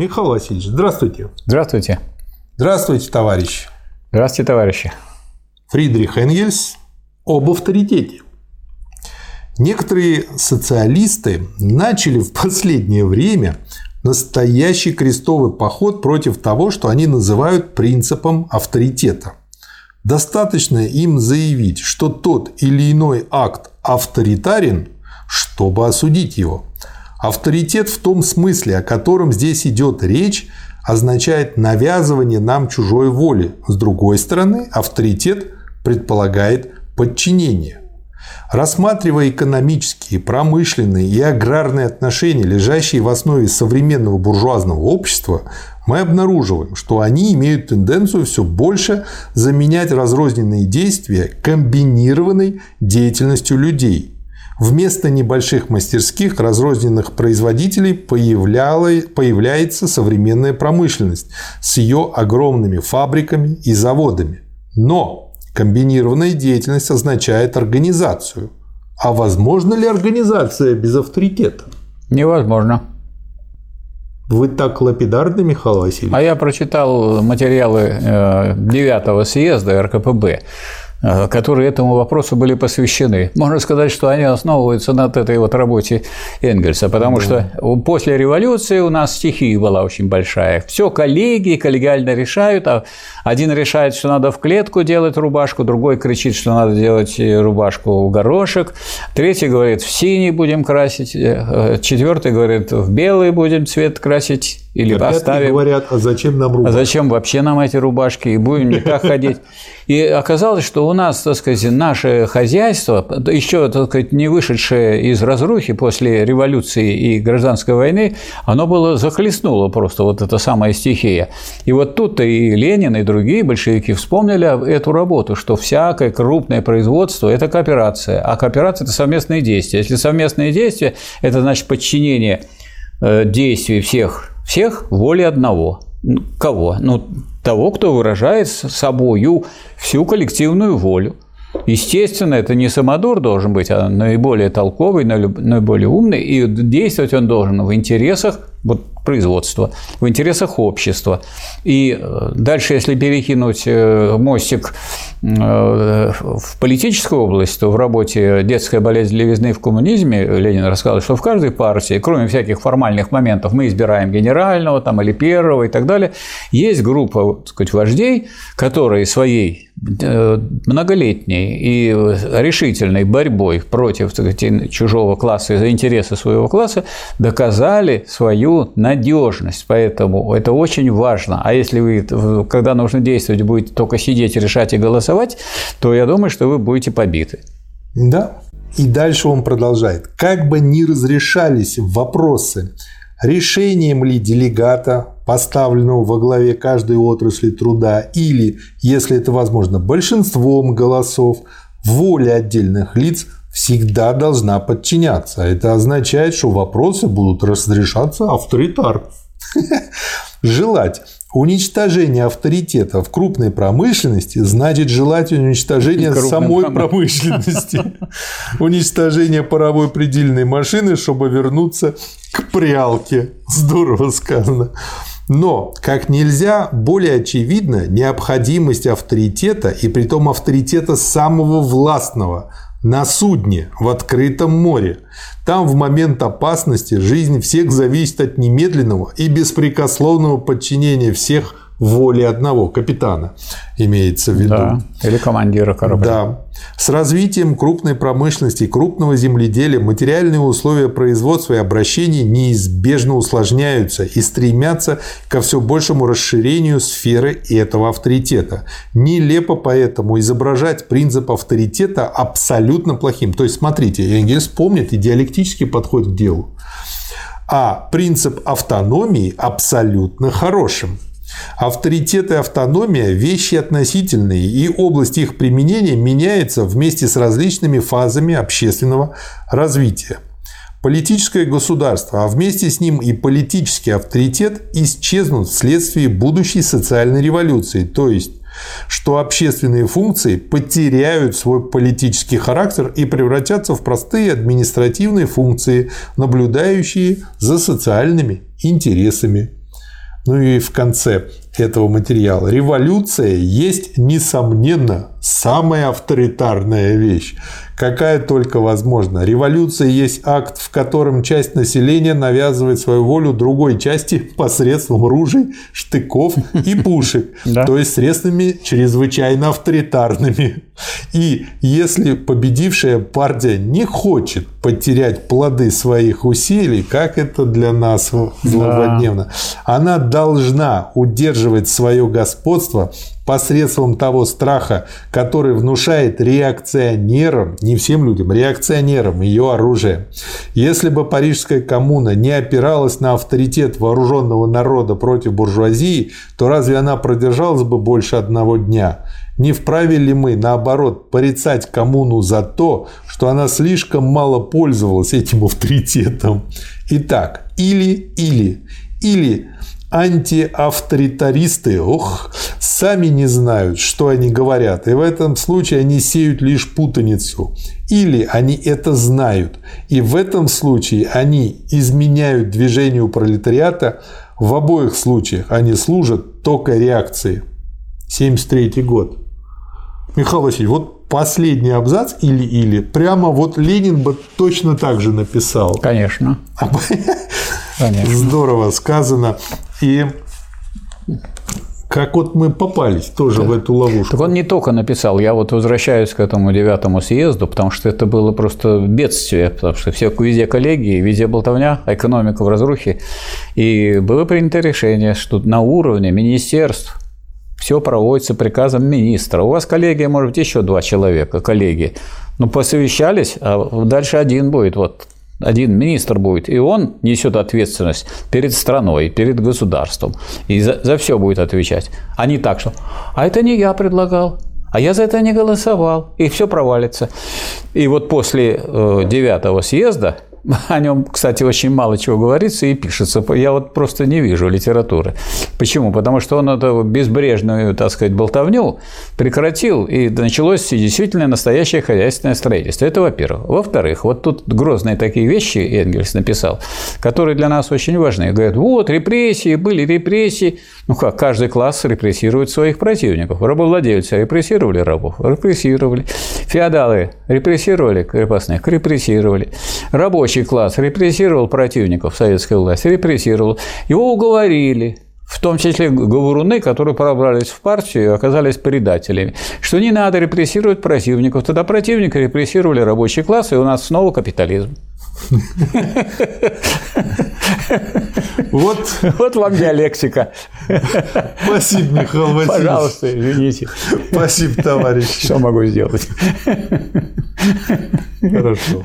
Михаил Васильевич, здравствуйте. Здравствуйте. Здравствуйте, товарищи. Здравствуйте, товарищи. Фридрих Энгельс об авторитете. Некоторые социалисты начали в последнее время настоящий крестовый поход против того, что они называют принципом авторитета. Достаточно им заявить, что тот или иной акт авторитарен, чтобы осудить его. Авторитет в том смысле, о котором здесь идет речь, означает навязывание нам чужой воли. С другой стороны, авторитет предполагает подчинение. Рассматривая экономические, промышленные и аграрные отношения, лежащие в основе современного буржуазного общества, мы обнаруживаем, что они имеют тенденцию все больше заменять разрозненные действия комбинированной деятельностью людей. Вместо небольших мастерских разрозненных производителей появляется современная промышленность с ее огромными фабриками и заводами. Но комбинированная деятельность означает организацию. А возможно ли организация без авторитета? Невозможно. Вы так лапидарны, Михаил Васильевич? А я прочитал материалы 9 э, съезда РКПБ которые этому вопросу были посвящены. Можно сказать, что они основываются на этой вот работе Энгельса, потому да. что после революции у нас стихия была очень большая. Все коллеги коллегиально решают, а один решает, что надо в клетку делать рубашку, другой кричит, что надо делать рубашку в горошек, третий говорит, в синий будем красить, э, четвертый говорит, в белый будем цвет красить, или Опять оставим. говорят, а зачем нам рубашки? А зачем вообще нам эти рубашки? И будем не так ходить. И оказалось, что у нас, так сказать, наше хозяйство, еще, так сказать, не вышедшее из разрухи после революции и гражданской войны, оно было захлестнуло просто вот эта самая стихия. И вот тут-то и Ленин, и другие большевики вспомнили эту работу, что всякое крупное производство – это кооперация, а кооперация – это совместные действия. Если совместные действия – это значит подчинение э, действий всех всех воли одного. Кого? Ну, того, кто выражает собою всю коллективную волю. Естественно, это не самодур должен быть, а наиболее толковый, наиболее умный, и действовать он должен в интересах вот, производства, в интересах общества. И э, дальше, если перекинуть э, мостик э, в политическую область, то в работе «Детская болезнь левизны в коммунизме» Ленин рассказал, что в каждой партии, кроме всяких формальных моментов, мы избираем генерального там, или первого и так далее, есть группа так сказать, вождей, которые своей многолетней и решительной борьбой против сказать, чужого класса и за интересы своего класса доказали свою надежность. Поэтому это очень важно. А если вы, когда нужно действовать, будете только сидеть, решать и голосовать, то я думаю, что вы будете побиты. Да. И дальше он продолжает. Как бы ни разрешались вопросы решением ли делегата, поставленного во главе каждой отрасли труда, или, если это возможно, большинством голосов, воля отдельных лиц всегда должна подчиняться. Это означает, что вопросы будут разрешаться авторитарно. Желать уничтожения авторитета в крупной промышленности значит желать уничтожения самой промышленности. Уничтожение паровой предельной машины, чтобы вернуться к прялке. Здорово сказано. Но, как нельзя, более очевидна необходимость авторитета, и при том авторитета самого властного, на судне в открытом море. Там в момент опасности жизнь всех зависит от немедленного и беспрекословного подчинения всех воли одного капитана, имеется в виду. Да, или командира корабля. Да. С развитием крупной промышленности, крупного земледелия материальные условия производства и обращения неизбежно усложняются и стремятся ко все большему расширению сферы этого авторитета. Нелепо поэтому изображать принцип авторитета абсолютно плохим. То есть, смотрите, Энгельс помнит и диалектический подход к делу. А принцип автономии абсолютно хорошим. Авторитет и автономия – вещи относительные, и область их применения меняется вместе с различными фазами общественного развития. Политическое государство, а вместе с ним и политический авторитет исчезнут вследствие будущей социальной революции, то есть что общественные функции потеряют свой политический характер и превратятся в простые административные функции, наблюдающие за социальными интересами Ну и в конце этого материала. Революция есть, несомненно, самая авторитарная вещь, какая только возможна. Революция есть акт, в котором часть населения навязывает свою волю другой части посредством ружей, штыков и пушек, то есть средствами чрезвычайно авторитарными. И если победившая партия не хочет потерять плоды своих усилий, как это для нас злободневно, она должна удерживать свое господство посредством того страха, который внушает реакционерам, не всем людям, реакционерам ее оружие. Если бы Парижская коммуна не опиралась на авторитет вооруженного народа против буржуазии, то разве она продержалась бы больше одного дня? Не вправе ли мы, наоборот, порицать коммуну за то, что она слишком мало пользовалась этим авторитетом? Итак, или-или. Или антиавторитаристы, ох, сами не знают, что они говорят, и в этом случае они сеют лишь путаницу. Или они это знают, и в этом случае они изменяют движению пролетариата, в обоих случаях они служат только реакции. 73 год. Михаил Васильевич, вот последний абзац или-или, прямо вот Ленин бы точно так же написал. Конечно. Конечно. Здорово сказано. И как вот мы попались тоже да. в эту ловушку. Так он не только написал, я вот возвращаюсь к этому девятому съезду, потому что это было просто бедствие, потому что все везде коллеги, везде болтовня, экономика в разрухе. И было принято решение, что на уровне министерств все проводится приказом министра. У вас коллегия, может быть, еще два человека, коллеги. Ну, посовещались, а дальше один будет. Вот один министр будет, и он несет ответственность перед страной, перед государством, и за, за все будет отвечать. А не так, что «а это не я предлагал», а я за это не голосовал, и все провалится. И вот после э, девятого съезда о нем, кстати, очень мало чего говорится и пишется. Я вот просто не вижу литературы. Почему? Потому что он эту безбрежную, так сказать, болтовню прекратил, и началось действительно настоящее хозяйственное строительство. Это во-первых. Во-вторых, вот тут грозные такие вещи Энгельс написал, которые для нас очень важны. Говорят, вот, репрессии, были репрессии. Ну как, каждый класс репрессирует своих противников. Рабовладельцы репрессировали рабов, репрессировали. Феодалы репрессировали крепостных, репрессировали. Рабочие рабочий класс репрессировал противников советской власти, репрессировал. Его уговорили, в том числе говоруны, которые пробрались в партию и оказались предателями, что не надо репрессировать противников. Тогда противника репрессировали рабочий класс, и у нас снова капитализм. Вот. вот вам диалектика. Спасибо, Михаил Васильевич. Пожалуйста, извините. Спасибо, товарищ. Что могу сделать? Хорошо.